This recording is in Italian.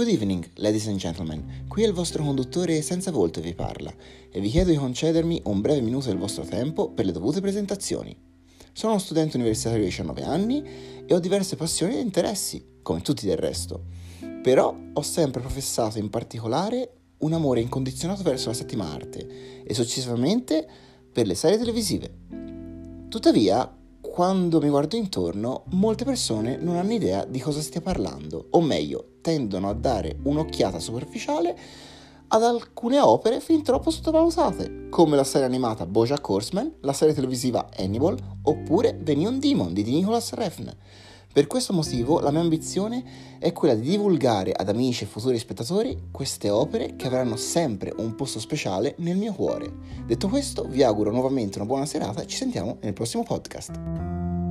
Good evening, ladies and gentlemen. Qui è il vostro conduttore senza volto vi parla e vi chiedo di concedermi un breve minuto del vostro tempo per le dovute presentazioni. Sono uno studente universitario di 19 anni e ho diverse passioni e interessi, come tutti del resto. Però ho sempre professato in particolare un amore incondizionato verso la settima arte e successivamente per le serie televisive. Tuttavia, quando mi guardo intorno, molte persone non hanno idea di cosa stia parlando, o meglio, tendono a dare un'occhiata superficiale ad alcune opere fin troppo sottovalutate, come la serie animata Bojack Horseman, la serie televisiva Hannibal oppure The Neon Demon di Nicholas Refn. Per questo motivo la mia ambizione è quella di divulgare ad amici e futuri spettatori queste opere che avranno sempre un posto speciale nel mio cuore. Detto questo, vi auguro nuovamente una buona serata e ci sentiamo nel prossimo podcast.